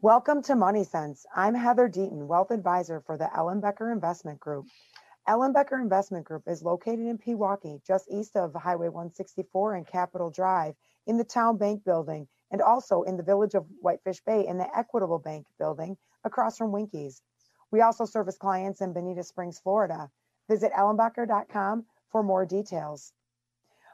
Welcome to Money Sense. I'm Heather Deaton, Wealth Advisor for the Ellenbecker Investment Group. Ellenbecker Investment Group is located in Pewaukee, just east of Highway 164 and Capitol Drive, in the Town Bank Building, and also in the village of Whitefish Bay in the Equitable Bank Building across from Winkies. We also service clients in Bonita Springs, Florida. Visit ellenbecker.com for more details.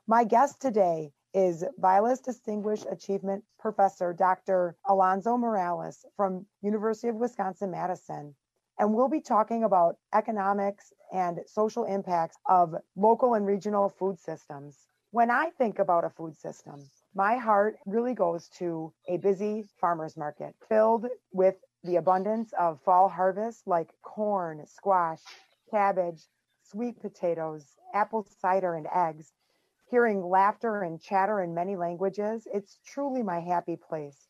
My guest today is Vilas Distinguished Achievement Professor Dr. Alfonso Morales from University of Wisconsin-Madison and we'll be talking about economics and social impacts of local and regional food systems. When I think about a food system, my heart really goes to a busy farmer's market filled with the abundance of fall harvests like corn, squash, cabbage, sweet potatoes, apple cider, and eggs. Hearing laughter and chatter in many languages, it's truly my happy place.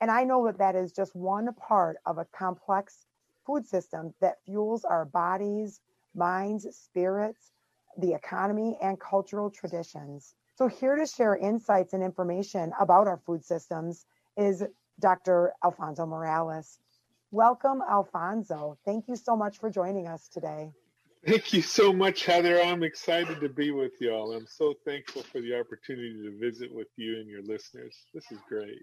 And I know that that is just one part of a complex food system that fuels our bodies, minds, spirits, the economy, and cultural traditions. So, here to share insights and information about our food systems is Dr. Alfonso Morales. Welcome, Alfonso. Thank you so much for joining us today. Thank you so much, Heather. I'm excited to be with y'all. I'm so thankful for the opportunity to visit with you and your listeners. This is great.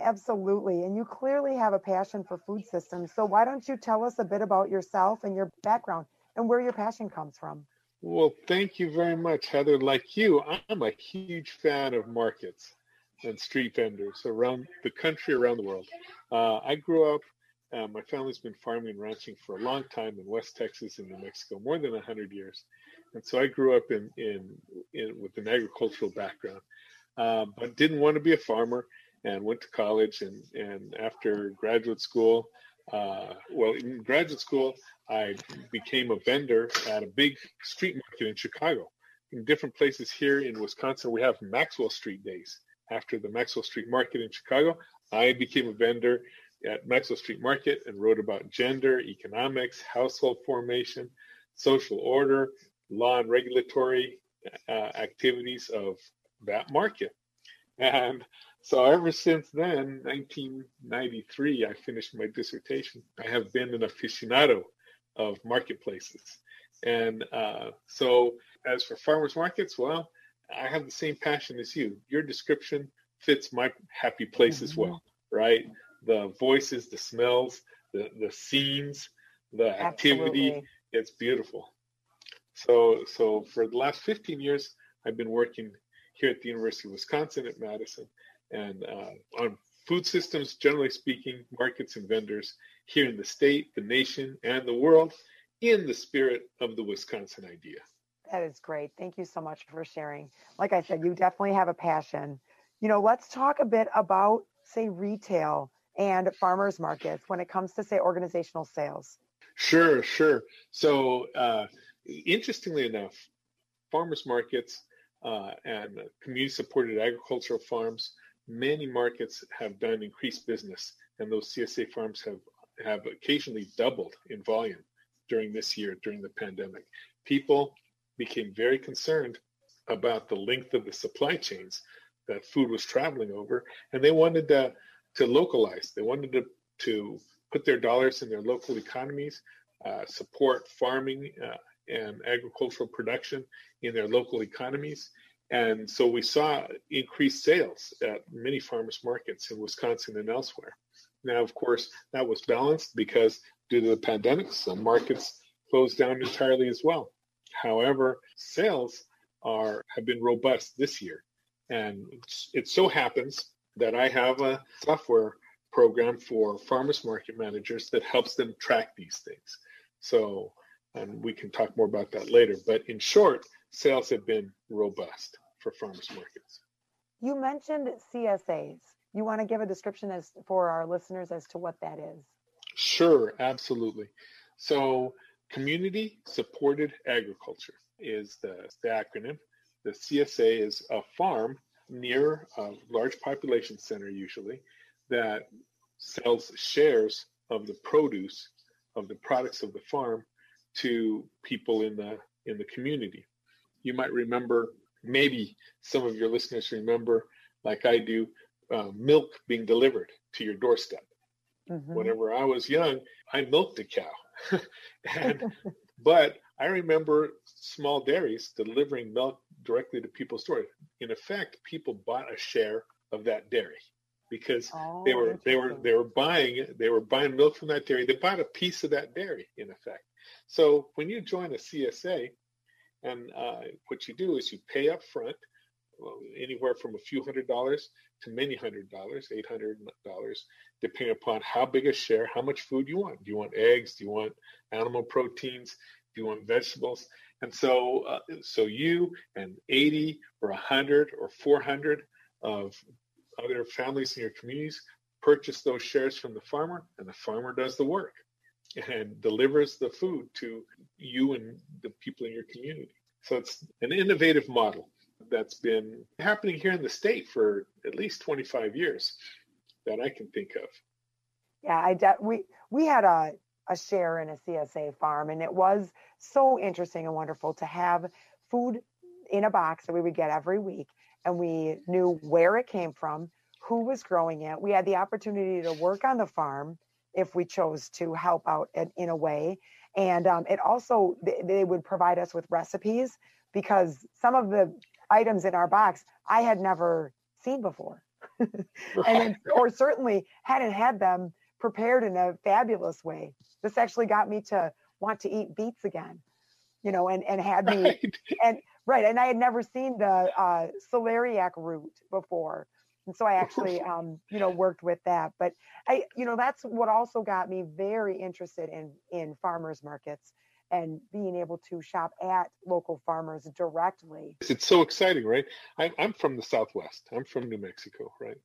Absolutely. And you clearly have a passion for food systems. So why don't you tell us a bit about yourself and your background and where your passion comes from? Well, thank you very much, Heather. Like you, I'm a huge fan of markets and street vendors around the country, around the world. Uh, I grew up, uh, my family's been farming and ranching for a long time in West Texas and New Mexico, more than 100 years. And so I grew up in, in, in with an agricultural background, uh, but didn't want to be a farmer and went to college. And and after graduate school uh, well in graduate school i became a vendor at a big street market in chicago. In different places here in wisconsin we have maxwell street days. After the maxwell street market in chicago i became a vendor at maxwell street market and wrote about gender economics household formation social order law and regulatory uh, activities of that market and so ever since then, 1993, I finished my dissertation. I have been an aficionado of marketplaces. And uh, so as for farmers markets, well, I have the same passion as you. Your description fits my happy place mm-hmm. as well, right? The voices, the smells, the, the scenes, the activity, Absolutely. it's beautiful. So, so for the last 15 years, I've been working here at the University of Wisconsin at Madison and uh, on food systems, generally speaking, markets and vendors here in the state, the nation, and the world in the spirit of the Wisconsin idea. That is great. Thank you so much for sharing. Like I said, you definitely have a passion. You know, let's talk a bit about, say, retail and farmers markets when it comes to, say, organizational sales. Sure, sure. So, uh, interestingly enough, farmers markets uh, and community supported agricultural farms many markets have done increased business, and those CSA farms have have occasionally doubled in volume during this year during the pandemic. People became very concerned about the length of the supply chains that food was traveling over, and they wanted to to localize. They wanted to to put their dollars in their local economies, uh, support farming uh, and agricultural production in their local economies, and so we saw increased sales at many farmers markets in Wisconsin and elsewhere. Now, of course, that was balanced because due to the pandemic, some markets closed down entirely as well. However, sales are have been robust this year. And it so happens that I have a software program for farmers market managers that helps them track these things. So, and we can talk more about that later. But in short, sales have been robust for farmers markets. You mentioned CSAs. You want to give a description as for our listeners as to what that is? Sure, absolutely. So, community supported agriculture is the, the acronym. The CSA is a farm near a large population center, usually, that sells shares of the produce of the products of the farm to people in the in the community. You might remember, maybe some of your listeners remember, like I do, uh, milk being delivered to your doorstep. Mm-hmm. Whenever I was young, I milked a cow, and but I remember small dairies delivering milk directly to people's doors. In effect, people bought a share of that dairy because oh, they were they were they were buying they were buying milk from that dairy. They bought a piece of that dairy in effect. So when you join a CSA, and uh, what you do is you pay up front, well, anywhere from a few hundred dollars to many hundred dollars, eight hundred dollars, depending upon how big a share, how much food you want. Do you want eggs? Do you want animal proteins? You want vegetables? And so, uh, so you and 80 or 100 or 400 of other families in your communities purchase those shares from the farmer, and the farmer does the work and delivers the food to you and the people in your community. So it's an innovative model that's been happening here in the state for at least 25 years that I can think of. Yeah, I de- we we had a a share in a CSA farm, and it was so interesting and wonderful to have food in a box that we would get every week, and we knew where it came from, who was growing it. We had the opportunity to work on the farm if we chose to help out in, in a way, and um, it also they, they would provide us with recipes because some of the items in our box I had never seen before. and or certainly hadn't had them prepared in a fabulous way. This actually got me to want to eat beets again, you know, and, and had me right. and right. And I had never seen the uh, celeriac root before. And so I actually, um, you know, worked with that. But I, you know, that's what also got me very interested in in farmers markets and being able to shop at local farmers directly. It's so exciting, right? I, I'm from the Southwest. I'm from New Mexico, right?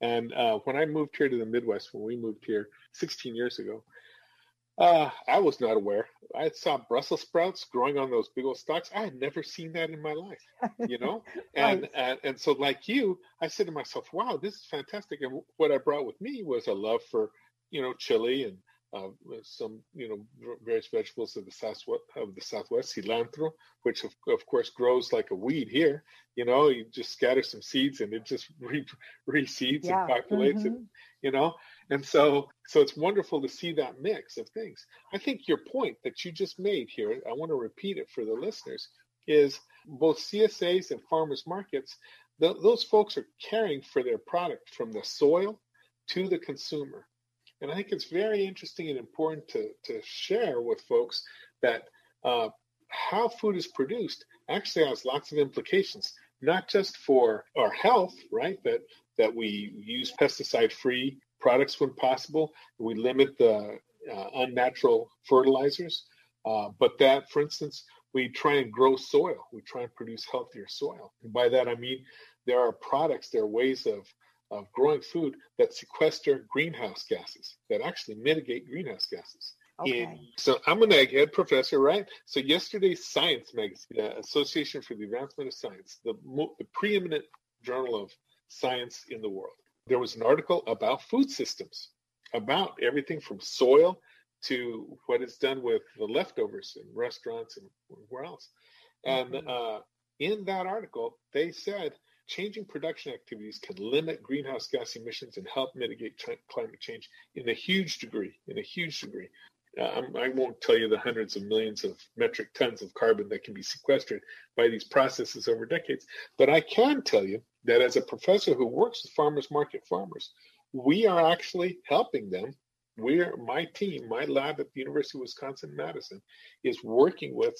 And uh, when I moved here to the Midwest, when we moved here 16 years ago, uh, I was not aware. I saw Brussels sprouts growing on those big old stalks. I had never seen that in my life, you know. and, right. and and so, like you, I said to myself, "Wow, this is fantastic." And what I brought with me was a love for, you know, chili and uh, some you know various vegetables of the southwest of the southwest cilantro which of, of course grows like a weed here you know you just scatter some seeds and it just re- reseeds yeah. and populates mm-hmm. and you know and so so it's wonderful to see that mix of things i think your point that you just made here i want to repeat it for the listeners is both csas and farmers markets th- those folks are caring for their product from the soil to the consumer and I think it's very interesting and important to, to share with folks that uh, how food is produced actually has lots of implications, not just for our health, right? That that we use pesticide-free products when possible, we limit the uh, unnatural fertilizers, uh, but that, for instance, we try and grow soil. We try and produce healthier soil. And by that I mean there are products, there are ways of of growing food that sequester greenhouse gases, that actually mitigate greenhouse gases. Okay. And so I'm an egghead professor, right? So yesterday's Science magazine, the Association for the Advancement of Science, the, the preeminent journal of science in the world, there was an article about food systems, about everything from soil to what is done with the leftovers in restaurants and where else. And mm-hmm. uh, in that article, they said changing production activities can limit greenhouse gas emissions and help mitigate climate change in a huge degree. In a huge degree. Uh, I won't tell you the hundreds of millions of metric tons of carbon that can be sequestered by these processes over decades, but I can tell you that as a professor who works with farmers market farmers, we are actually helping them. We're my team, my lab at the University of Wisconsin Madison is working with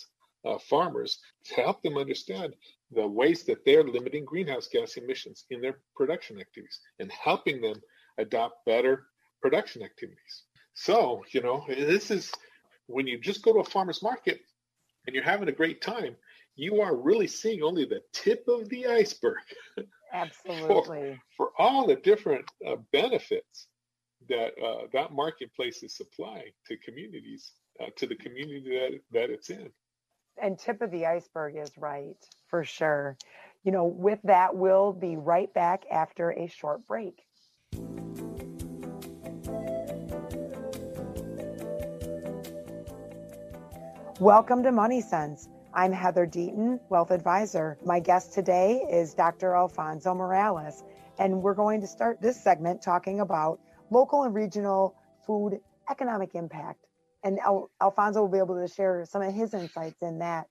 uh, farmers to help them understand the ways that they're limiting greenhouse gas emissions in their production activities and helping them adopt better production activities. So, you know, this is when you just go to a farmer's market and you're having a great time, you are really seeing only the tip of the iceberg. Absolutely. for, for all the different uh, benefits that uh, that marketplace is supplying to communities, uh, to the community that, that it's in. And tip of the iceberg is right, for sure. You know, with that, we'll be right back after a short break. Welcome to Money Sense. I'm Heather Deaton, Wealth Advisor. My guest today is Dr. Alfonso Morales, and we're going to start this segment talking about local and regional food economic impact. And Al- Alfonso will be able to share some of his insights in that.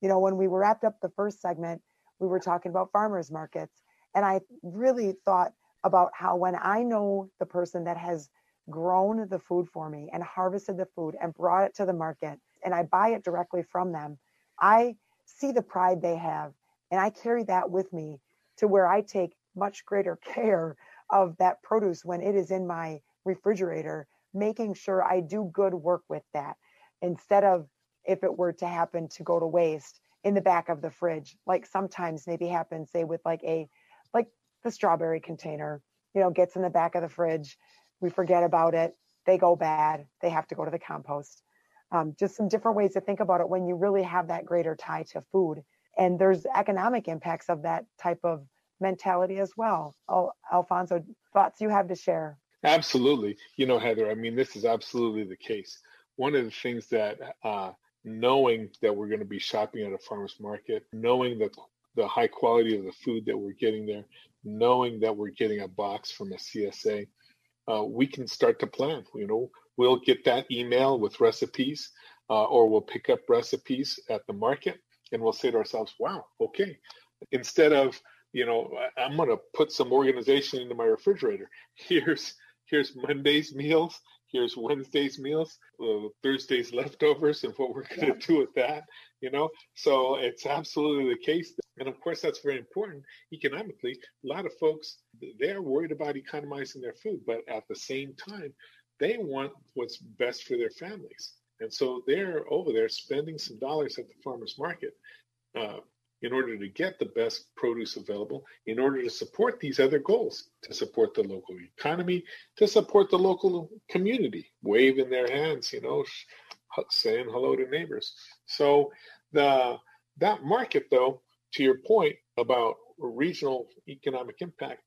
You know, when we wrapped up the first segment, we were talking about farmers markets. And I really thought about how when I know the person that has grown the food for me and harvested the food and brought it to the market, and I buy it directly from them, I see the pride they have. And I carry that with me to where I take much greater care of that produce when it is in my refrigerator, making sure I do good work with that instead of if it were to happen to go to waste in the back of the fridge, like sometimes maybe happens, say with like a like the strawberry container, you know, gets in the back of the fridge, we forget about it, they go bad, they have to go to the compost. Um, just some different ways to think about it when you really have that greater tie to food. And there's economic impacts of that type of mentality as well. Oh, Alfonso, thoughts you have to share? Absolutely. You know, Heather, I mean, this is absolutely the case. One of the things that uh, knowing that we're going to be shopping at a farmer's market, knowing the the high quality of the food that we're getting there, knowing that we're getting a box from a CSA, uh, we can start to plan. You know, we'll get that email with recipes, uh, or we'll pick up recipes at the market, and we'll say to ourselves, "Wow, okay." Instead of you know, I'm going to put some organization into my refrigerator. Here's here's Monday's meals. Here's Wednesday's meals, uh, Thursday's leftovers, and what we're going to yeah. do with that. You know, so it's absolutely the case, and of course that's very important economically. A lot of folks they're worried about economizing their food, but at the same time, they want what's best for their families, and so they're over there spending some dollars at the farmers market. Uh, in order to get the best produce available, in order to support these other goals, to support the local economy, to support the local community, waving their hands, you know, saying hello to neighbors. So the that market, though, to your point about regional economic impact,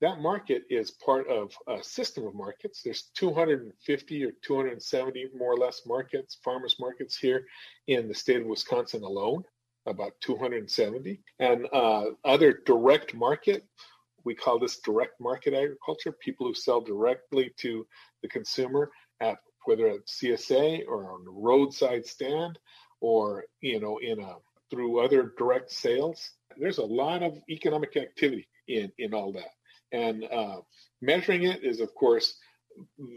that market is part of a system of markets. There's 250 or 270 more or less markets, farmers markets here in the state of Wisconsin alone about 270. And uh, other direct market, we call this direct market agriculture, people who sell directly to the consumer at whether at CSA or on a roadside stand or you know in a through other direct sales. There's a lot of economic activity in in all that, and uh, measuring it is of course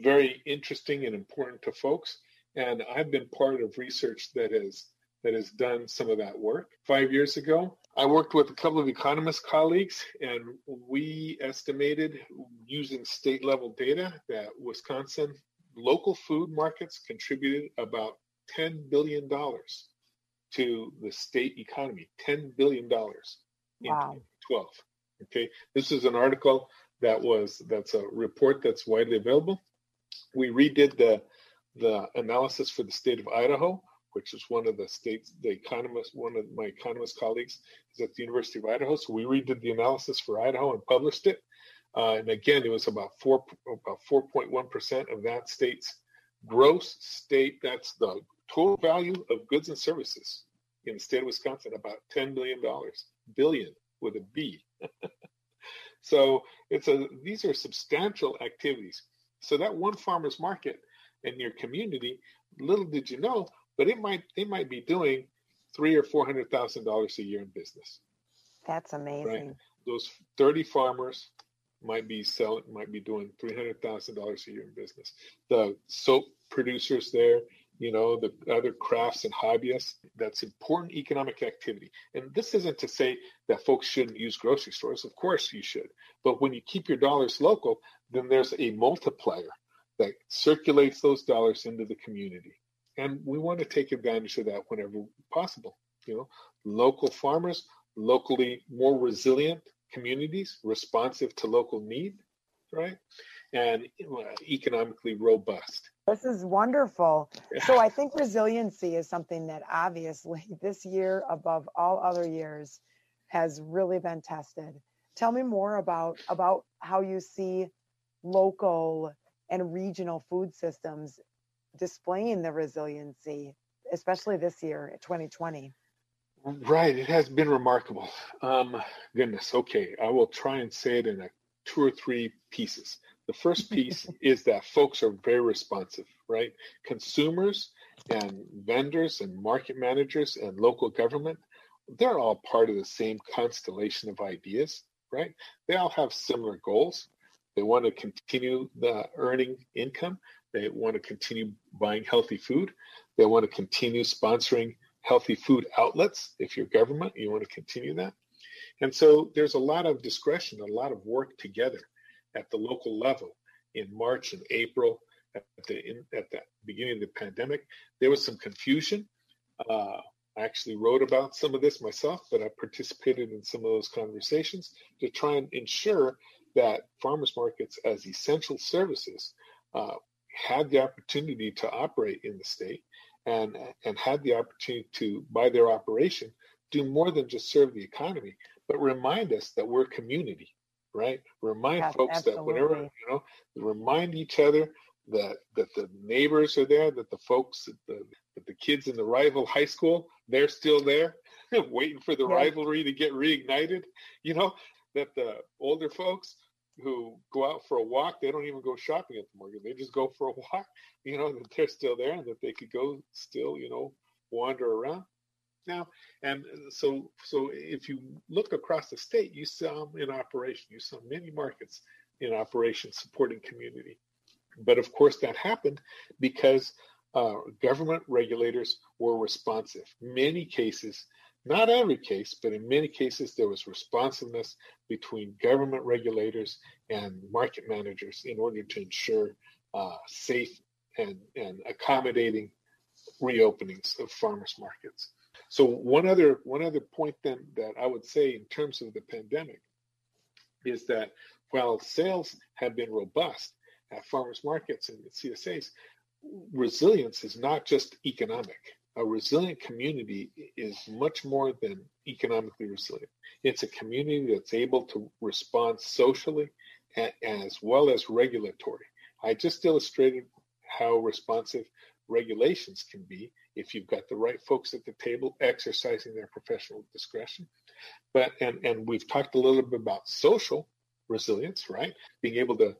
very interesting and important to folks. And I've been part of research that has that has done some of that work. Five years ago, I worked with a couple of economist colleagues, and we estimated using state level data that Wisconsin local food markets contributed about $10 billion to the state economy. $10 billion in wow. 2012. Okay, this is an article that was that's a report that's widely available. We redid the the analysis for the state of Idaho which is one of the states, the economist, one of my economist colleagues is at the University of Idaho. So we redid the analysis for Idaho and published it. Uh, and again, it was about four, about 4.1 percent of that state's gross state. That's the total value of goods and services in the state of Wisconsin, about 10 billion dollars, billion with a B. so it's a these are substantial activities. So that one farmer's market in your community, little did you know, but it might they might be doing three or four hundred thousand dollars a year in business. That's amazing. Right? Those thirty farmers might be selling might be doing three hundred thousand dollars a year in business. The soap producers there, you know, the other crafts and hobbyists, that's important economic activity. And this isn't to say that folks shouldn't use grocery stores. Of course you should. But when you keep your dollars local, then there's a multiplier that circulates those dollars into the community and we want to take advantage of that whenever possible. You know, local farmers, locally more resilient communities, responsive to local need, right? and economically robust. This is wonderful. So I think resiliency is something that obviously this year, above all other years, has really been tested. Tell me more about about how you see local and regional food systems displaying the resiliency, especially this year, 2020. Right, it has been remarkable. Um, goodness, okay, I will try and say it in a two or three pieces. The first piece is that folks are very responsive, right? Consumers and vendors and market managers and local government, they're all part of the same constellation of ideas, right? They all have similar goals. They want to continue the earning income. They want to continue buying healthy food. They want to continue sponsoring healthy food outlets. If you're government, you want to continue that. And so there's a lot of discretion, a lot of work together at the local level in March and April at the in, at the beginning of the pandemic. There was some confusion. Uh, I actually wrote about some of this myself, but I participated in some of those conversations to try and ensure that farmers markets as essential services uh, had the opportunity to operate in the state and and had the opportunity to by their operation do more than just serve the economy but remind us that we're a community right remind yes, folks absolutely. that whenever you know remind each other that that the neighbors are there that the folks that the, that the kids in the rival high school they're still there waiting for the yes. rivalry to get reignited you know that the older folks who go out for a walk, they don't even go shopping at the market. They just go for a walk, you know, that they're still there and that they could go still, you know, wander around now. And so, so if you look across the state, you saw them in operation. You saw many markets in operation supporting community. But of course, that happened because uh, government regulators were responsive. Many cases not every case, but in many cases, there was responsiveness between government regulators and market managers in order to ensure uh, safe and, and accommodating reopenings of farmers markets. So one other one other point then that I would say in terms of the pandemic is that while sales have been robust at farmers markets and CSAs, resilience is not just economic a resilient community is much more than economically resilient. It's a community that's able to respond socially as well as regulatory. I just illustrated how responsive regulations can be if you've got the right folks at the table exercising their professional discretion. But and and we've talked a little bit about social resilience, right? Being able to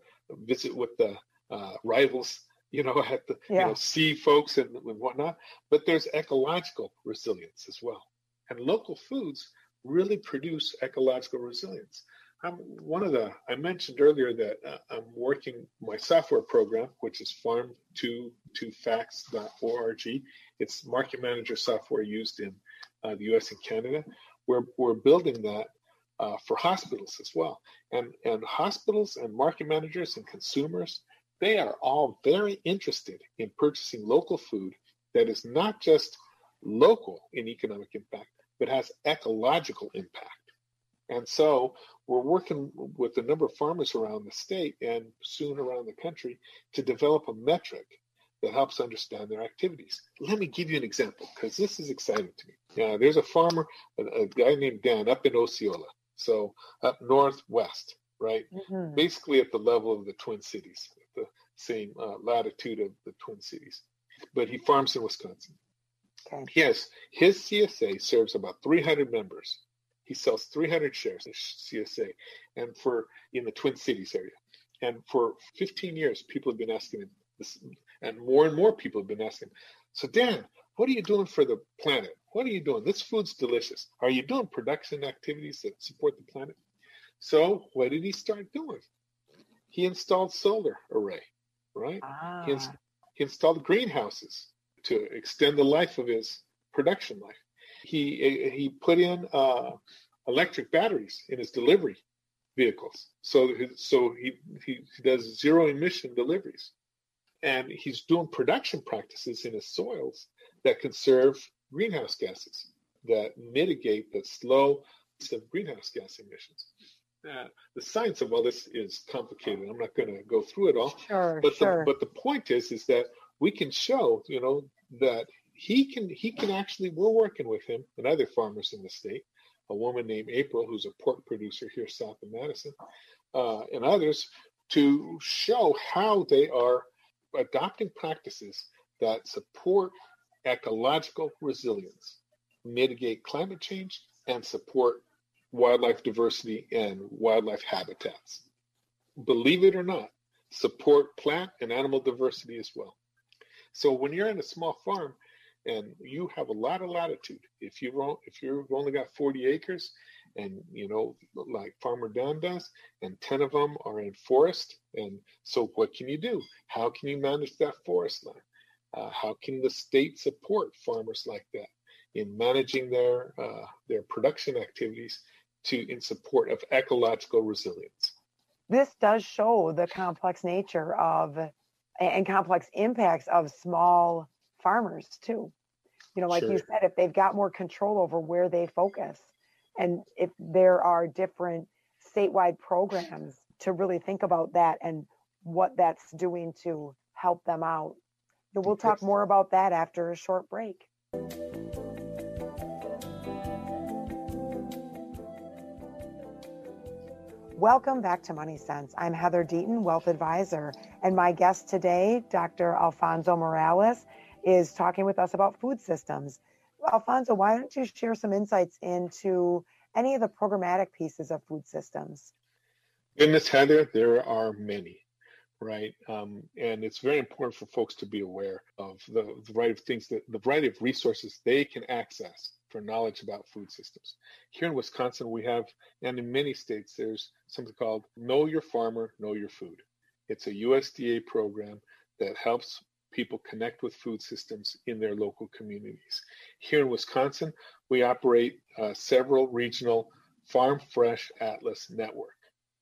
visit with the uh, rivals you know, at the yeah. you know, see folks and, and whatnot. But there's ecological resilience as well. And local foods really produce ecological resilience. I'm one of the, I mentioned earlier that uh, I'm working my software program, which is farm2facts.org. It's market manager software used in uh, the US and Canada. We're, we're building that uh, for hospitals as well. And, and hospitals and market managers and consumers they are all very interested in purchasing local food that is not just local in economic impact, but has ecological impact. And so we're working with a number of farmers around the state and soon around the country to develop a metric that helps understand their activities. Let me give you an example because this is exciting to me. Yeah, there's a farmer, a, a, guy named Dan up in Osceola, so up northwest, right? Mm-hmm. Basically at the level of the Twin Cities the same uh, latitude of the Twin Cities. But he farms in Wisconsin. Okay. Yes, his CSA serves about 300 members. He sells 300 shares of CSA, and for in the Twin Cities area. And for 15 years, people have been asking him this, and more and more people have been asking. So, Dan, what are you doing for the planet? What are you doing? This food's delicious. Are you doing production activities that support the planet? So, what did he start doing? he installed solar array, right? Ah. He, ins- he, installed greenhouses to extend the life of his production life. He he put in uh, electric batteries in his delivery vehicles, so so he, he he does zero emission deliveries, and he's doing production practices in his soils that conserve greenhouse gases that mitigate the slow of greenhouse gas emissions. uh, the science of all this is complicated. I'm not going to go through it all. Sure, but sure. The, but the point is, is that we can show, you know, that he can he can actually. We're working with him and other farmers in the state. A woman named April, who's a pork producer here south of Madison, uh, and others, to show how they are adopting practices that support ecological resilience, mitigate climate change, and support wildlife diversity and wildlife habitats. Believe it or not, support plant and animal diversity as well. So when you're in a small farm and you have a lot of latitude, if you if you've only got 40 acres and you know like Farmer Dan does, and 10 of them are in forest, and so what can you do? How can you manage that forest land? Uh, how can the state support farmers like that in managing their uh, their production activities to in support of ecological resilience? This does show the complex nature of and complex impacts of small farmers too. You know, like sure. you said, if they've got more control over where they focus, and if there are different statewide programs to really think about that and what that's doing to help them out we'll talk more about that after a short break. Welcome back to Money Sense. I'm Heather Deaton, Wealth Advisor, and my guest today, Dr. Alfonso Morales, is talking with us about food systems. Alfonso, why don't you share some insights into any of the programmatic pieces of food systems? Goodness, Heather, there are many right? Um, and it's very important for folks to be aware of the, the variety of things that the variety of resources they can access for knowledge about food systems. Here in Wisconsin, we have, and in many states, there's something called Know Your Farmer, Know Your Food. It's a USDA program that helps people connect with food systems in their local communities. Here in Wisconsin, we operate uh, several regional Farm Fresh Atlas Network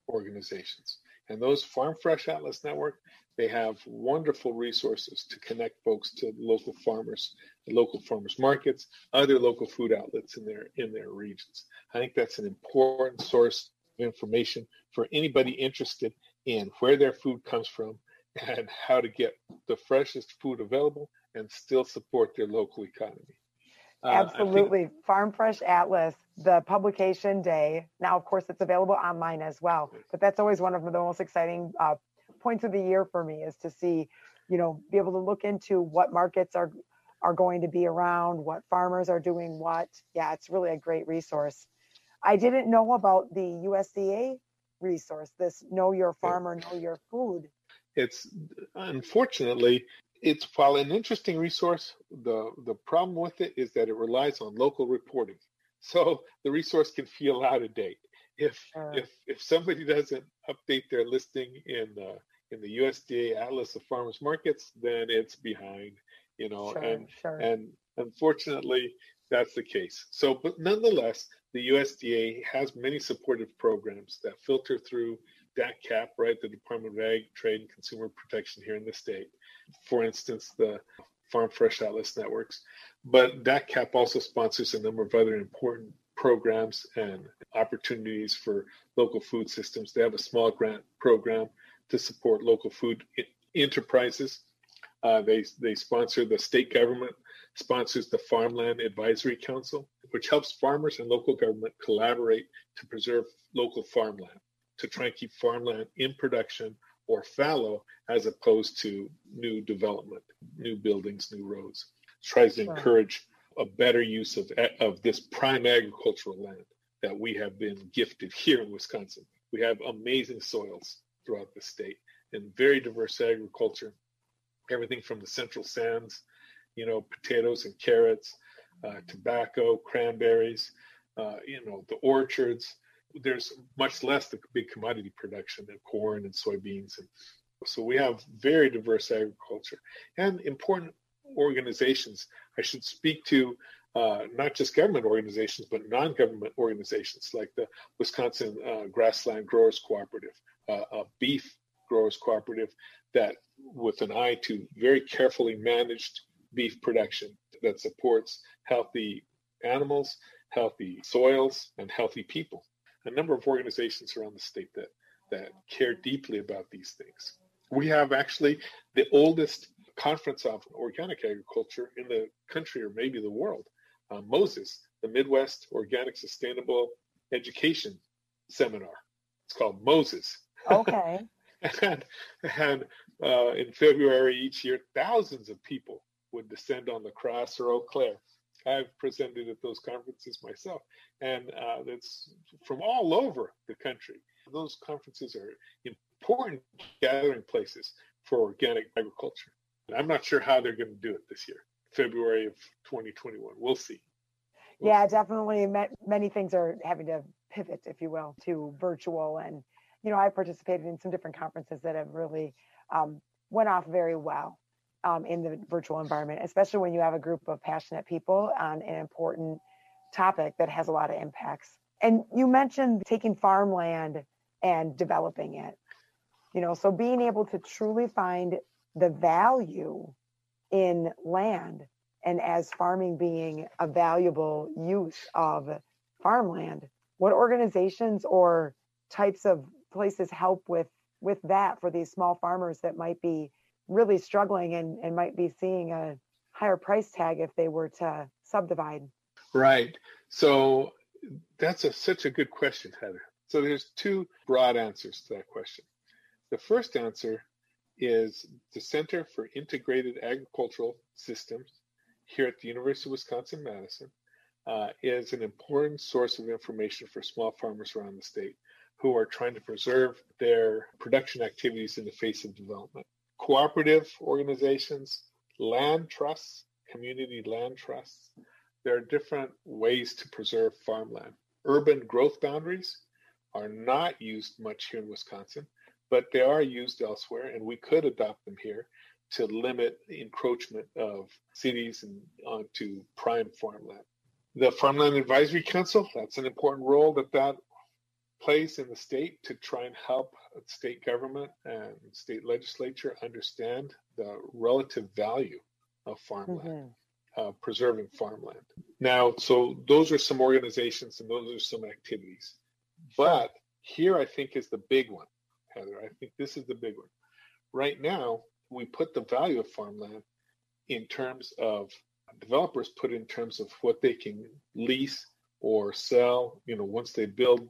organizations. And those Farm Fresh Atlas Network, they have wonderful resources to connect folks to local farmers, local farmers markets, other local food outlets in their in their regions. I think that's an important source of information for anybody interested in where their food comes from and how to get the freshest food available and still support their local economy. Uh, Absolutely. Think, Farm Fresh Atlas, the publication day. Now, of course, it's available online as well, but that's always one of the most exciting uh, points of the year for me is to see, you know, be able to look into what markets are are going to be around, what farmers are doing what. Yeah, it's really a great resource. I didn't know about the USDA resource, this Know Your Farmer, Know Your Food. It's unfortunately it's while an interesting resource, the the problem with it is that it relies on local reporting. So the resource can feel out of date. If uh, if if somebody doesn't update their listing in the in the USDA Atlas of Farmers Markets, then it's behind. You know, sure, and sure. and unfortunately that's the case. So, but nonetheless, the USDA has many supportive programs that filter through DATCP, right, the Department of Ag, Trade, and Consumer Protection here in the state. For instance, the Farm Fresh Atlas networks. But DATCP also sponsors a number of other important programs and opportunities for local food systems. They have a small grant program to support local food enterprises. Uh, they, they sponsor the state government sponsors the Farmland Advisory Council, which helps farmers and local government collaborate to preserve local farmland to try and keep farmland in production or fallow as opposed to new development, new buildings, new roads. It tries to encourage a better use of, of this prime agricultural land that we have been gifted here in Wisconsin. We have amazing soils throughout the state and very diverse agriculture, everything from the central sands, you know, potatoes and carrots, uh, tobacco, cranberries, uh, you know, the orchards, there's much less the big commodity production of corn and soybeans. And so we have very diverse agriculture and important organizations. I should speak to uh, not just government organizations but non-government organizations like the wisconsin uh, grassland growers cooperative uh, a beef growers cooperative that with an eye to very carefully managed beef production that supports healthy animals healthy soils and healthy people a number of organizations around the state that that care deeply about these things. We have actually the oldest conference of organic agriculture in the country or maybe the world. Uh, Moses, the Midwest Organic Sustainable Education Seminar. It's called Moses. Okay. and and uh, in February each year, thousands of people would descend on La Crosse or Eau Claire. I've presented at those conferences myself, and uh, it's from all over the country. Those conferences are important gathering places for organic agriculture. I'm not sure how they're going to do it this year, February of 2021. We'll see. We'll yeah, see. definitely. Many things are having to pivot, if you will, to virtual. And, you know, I've participated in some different conferences that have really um, went off very well um, in the virtual environment, especially when you have a group of passionate people on an important topic that has a lot of impacts. And you mentioned taking farmland and developing it. You know, so being able to truly find the value in land and as farming being a valuable use of farmland what organizations or types of places help with with that for these small farmers that might be really struggling and, and might be seeing a higher price tag if they were to subdivide. Right. So that's a, such a good question heather. So there's two broad answers to that question. The first answer is the Center for Integrated Agricultural Systems here at the University of Wisconsin Madison uh, is an important source of information for small farmers around the state who are trying to preserve their production activities in the face of development. Cooperative organizations, land trusts, community land trusts, there are different ways to preserve farmland. Urban growth boundaries are not used much here in Wisconsin but they are used elsewhere, and we could adopt them here to limit encroachment of cities and onto prime farmland. The Farmland Advisory Council, that's an important role that that plays in the state to try and help state government and state legislature understand the relative value of farmland, mm-hmm. uh, preserving farmland. Now, so those are some organizations and those are some activities. But here I think is the big one. Heather. I think this is the big one. Right now, we put the value of farmland in terms of developers put in terms of what they can lease or sell, you know, once they build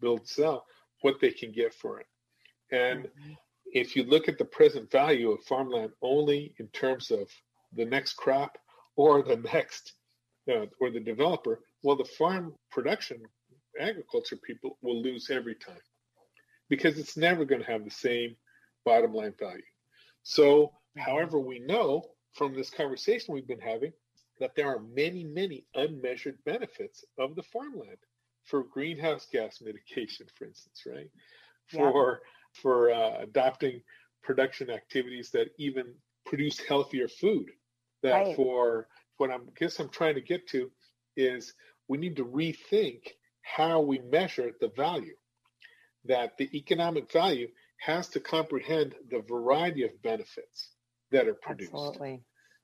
build sell, what they can get for it. And mm-hmm. if you look at the present value of farmland only in terms of the next crop or the next uh, or the developer, well, the farm production agriculture people will lose every time because it's never going to have the same bottom line value. So, mm-hmm. however, we know from this conversation we've been having that there are many, many unmeasured benefits of the farmland for greenhouse gas mitigation, for instance, right? For yeah. for uh, adopting production activities that even produce healthier food. That right. for what I'm guess I'm trying to get to is we need to rethink how we measure the value that the economic value has to comprehend the variety of benefits that are produced. Absolutely.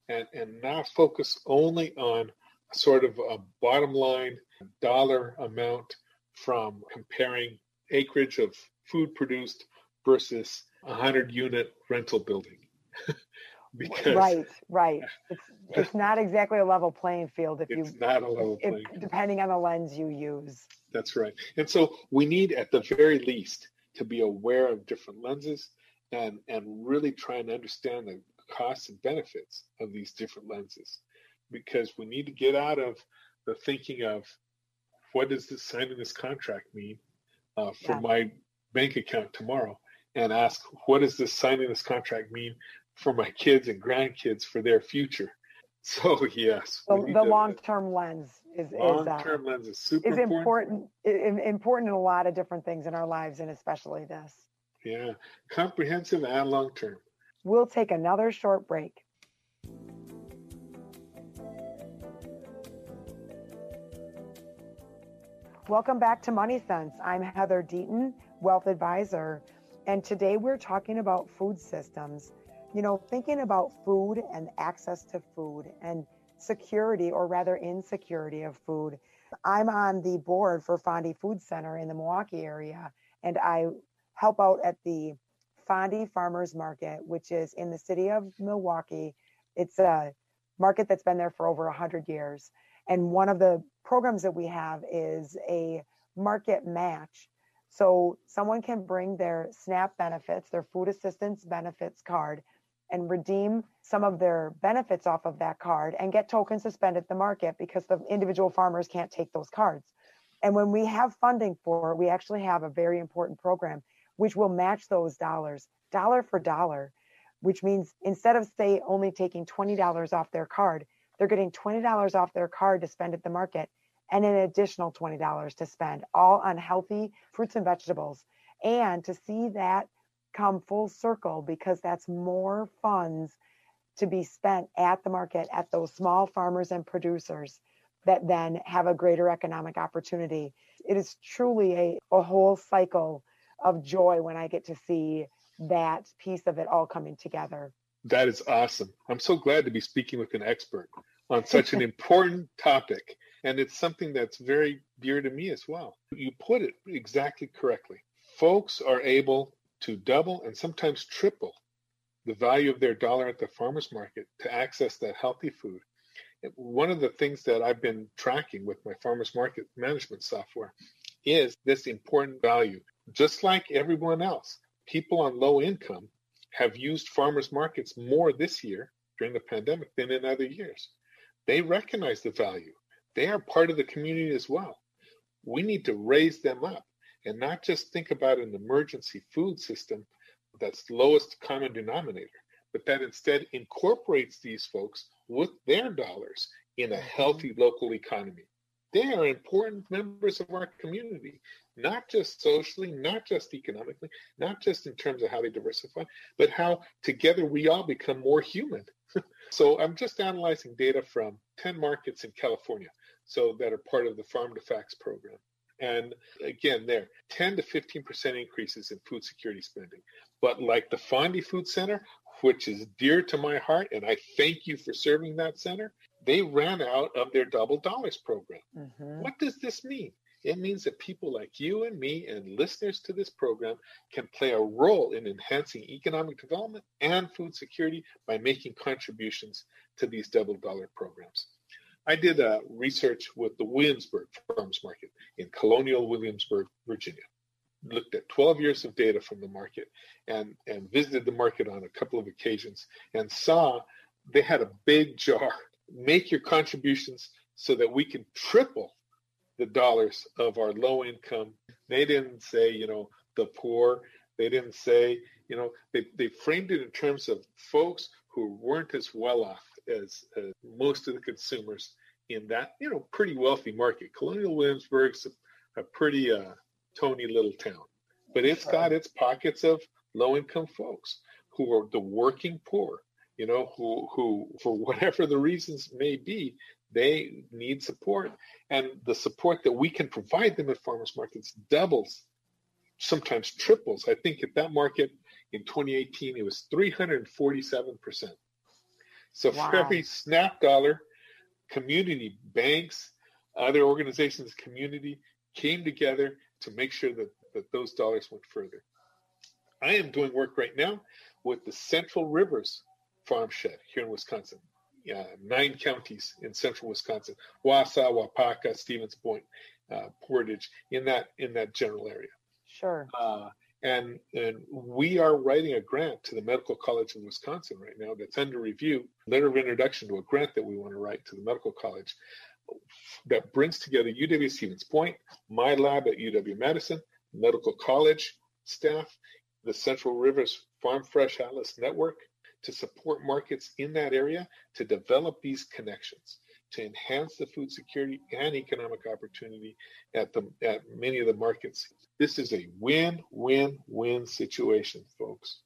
And, and not focus only on sort of a bottom line dollar amount from comparing acreage of food produced versus a 100 unit rental building. because right, right. It's, it's not exactly a level playing field if it's you not a level if, playing depending on the lens you use. That's right. And so we need, at the very least, to be aware of different lenses and, and really try and understand the costs and benefits of these different lenses. Because we need to get out of the thinking of what does this signing this contract mean uh, for yeah. my bank account tomorrow and ask what does this signing this contract mean for my kids and grandkids for their future so yes, the, the long-term lens is long-term is, uh, lens is super is important. Important, important in a lot of different things in our lives, and especially this. Yeah, comprehensive and long-term. We'll take another short break. Welcome back to Money Sense. I'm Heather Deaton, wealth advisor, and today we're talking about food systems you know, thinking about food and access to food and security, or rather insecurity of food. I'm on the board for Fondy Food Center in the Milwaukee area, and I help out at the Fondy Farmers Market, which is in the city of Milwaukee. It's a market that's been there for over 100 years. And one of the programs that we have is a market match. So someone can bring their SNAP benefits, their food assistance benefits card, and redeem some of their benefits off of that card and get tokens to spend at the market because the individual farmers can't take those cards. And when we have funding for it, we actually have a very important program which will match those dollars, dollar for dollar, which means instead of, say, only taking $20 off their card, they're getting $20 off their card to spend at the market and an additional $20 to spend, all on healthy fruits and vegetables. And to see that come full circle because that's more funds to be spent at the market at those small farmers and producers that then have a greater economic opportunity. It is truly a, a whole cycle of joy when I get to see that piece of it all coming together. That is awesome. I'm so glad to be speaking with an expert on such an important topic. And it's something that's very dear to me as well. You put it exactly correctly. Folks are able to double and sometimes triple the value of their dollar at the farmer's market to access that healthy food. One of the things that I've been tracking with my farmer's market management software is this important value just like everyone else, people on low income have used farmers markets more this year during the pandemic than in other years. They recognize the value. They are part of the community as well. We need to raise them up and not just think about an emergency food system that's lowest common denominator, but that instead incorporates these folks with their dollars in a mm-hmm. healthy local economy. They are important members of our community not just socially, not just economically, not just in terms of how they diversify, but how together we all become more human. so I'm just analyzing data from 10 markets in California, so that are part of the Farm to Facts program. And again, there 10 to 15% increases in food security spending. But like the Fondy Food Center, which is dear to my heart, and I thank you for serving that center, they ran out of their double dollars program. Mm-hmm. What does this mean? It means that people like you and me and listeners to this program can play a role in enhancing economic development and food security by making contributions to these double dollar programs. I did a research with the Williamsburg Farmers Market in colonial Williamsburg, Virginia. Looked at 12 years of data from the market and, and visited the market on a couple of occasions and saw they had a big jar. Make your contributions so that we can triple the dollars of our low income. They didn't say, you know, the poor. They didn't say, you know, they, they framed it in terms of folks who weren't as well off as, as most of the consumers in that, you know, pretty wealthy market. Colonial Williamsburg's a, a pretty uh, tony little town, but it's got its pockets of low income folks who are the working poor, you know, who, who for whatever the reasons may be, they need support, and the support that we can provide them at farmers markets doubles, sometimes triples. I think at that market in 2018, it was 347%. So wow. for every SNAP dollar, community banks, other organizations, community came together to make sure that, that those dollars went further. I am doing work right now with the Central Rivers Farm Shed here in Wisconsin uh, nine counties in central Wisconsin: Wausau, Waupaca, Stevens Point, uh, Portage, in that in that general area. Sure. Uh, and and we are writing a grant to the Medical College of Wisconsin right now that's under review. Letter of introduction to a grant that we want to write to the medical college that brings together UW Stevens Point, my lab at UW Madison, medical college staff, the Central Rivers Farm Fresh Atlas Network, to support markets in that area to develop these connections to enhance the food security and economic opportunity at the at many of the markets. This is a win-win-win situation, folks.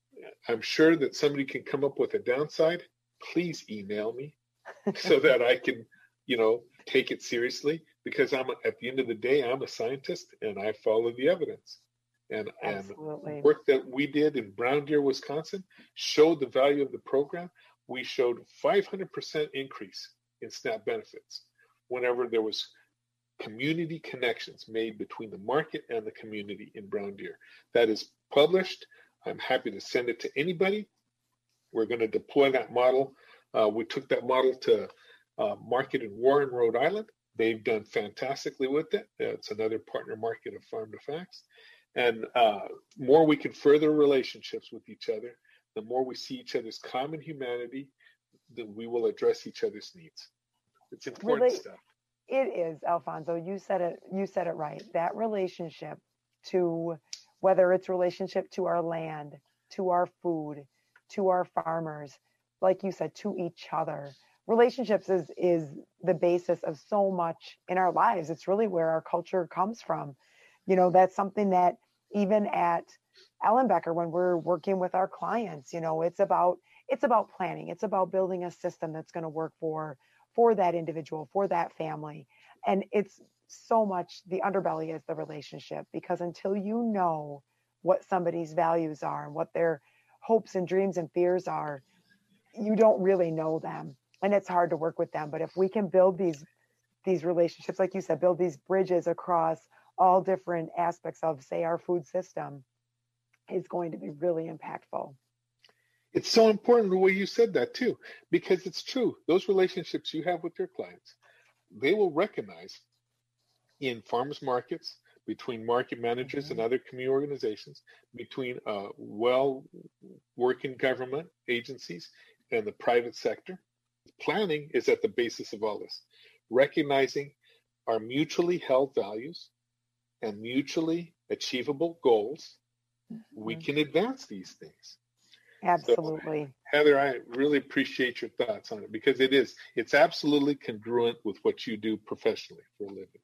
I'm sure that somebody can come up with a downside. Please email me so that I can, you know, take it seriously because I'm at the end of the day I'm a scientist and I follow the evidence and, and work that we did in Brown Deer, Wisconsin, showed the value of the program. We showed 500% increase in SNAP benefits whenever there was community connections made between the market and the community in Brown Deer. That is published. I'm happy to send it to anybody. We're going to deploy that model. Uh, we took that model to uh, market in Warren, Rhode Island. They've done fantastically with it. It's another partner market of Farm to Facts. And uh, more we can further relationships with each other, the more we see each other's common humanity, then we will address each other's needs. It's important really, stuff. It is, Alfonso. You said it. You said it right. That relationship to whether it's relationship to our land, to our food, to our farmers, like you said, to each other. Relationships is is the basis of so much in our lives. It's really where our culture comes from. You know, that's something that even at Ellenbecker, when we're working with our clients, you know, it's about it's about planning. It's about building a system that's going to work for for that individual, for that family. And it's so much the underbelly is the relationship because until you know what somebody's values are and what their hopes and dreams and fears are, you don't really know them. And it's hard to work with them. But if we can build these these relationships, like you said, build these bridges across all different aspects of, say, our food system, is going to be really impactful. It's so important the way you said that too, because it's true. Those relationships you have with your clients, they will recognize in farmers markets, between market managers mm-hmm. and other community organizations, between uh, well working government agencies and the private sector. Planning is at the basis of all this, recognizing our mutually held values and mutually achievable goals. Mm-hmm. We can advance these things. Absolutely. So, Heather, I really appreciate your thoughts on it because it is, it's absolutely congruent with what you do professionally for a living.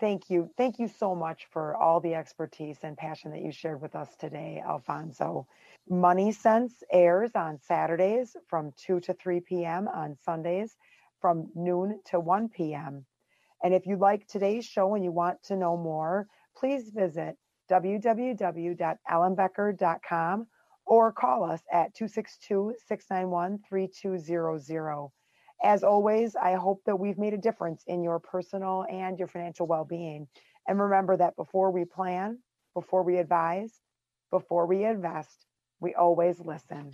Thank you. Thank you so much for all the expertise and passion that you shared with us today, Alfonso. Money Sense airs on Saturdays from 2 to 3 p.m., on Sundays from noon to 1 p.m. And if you like today's show and you want to know more, please visit www.ellenbecker.com or call us at 262 691 3200. As always, I hope that we've made a difference in your personal and your financial well being. And remember that before we plan, before we advise, before we invest, we always listen.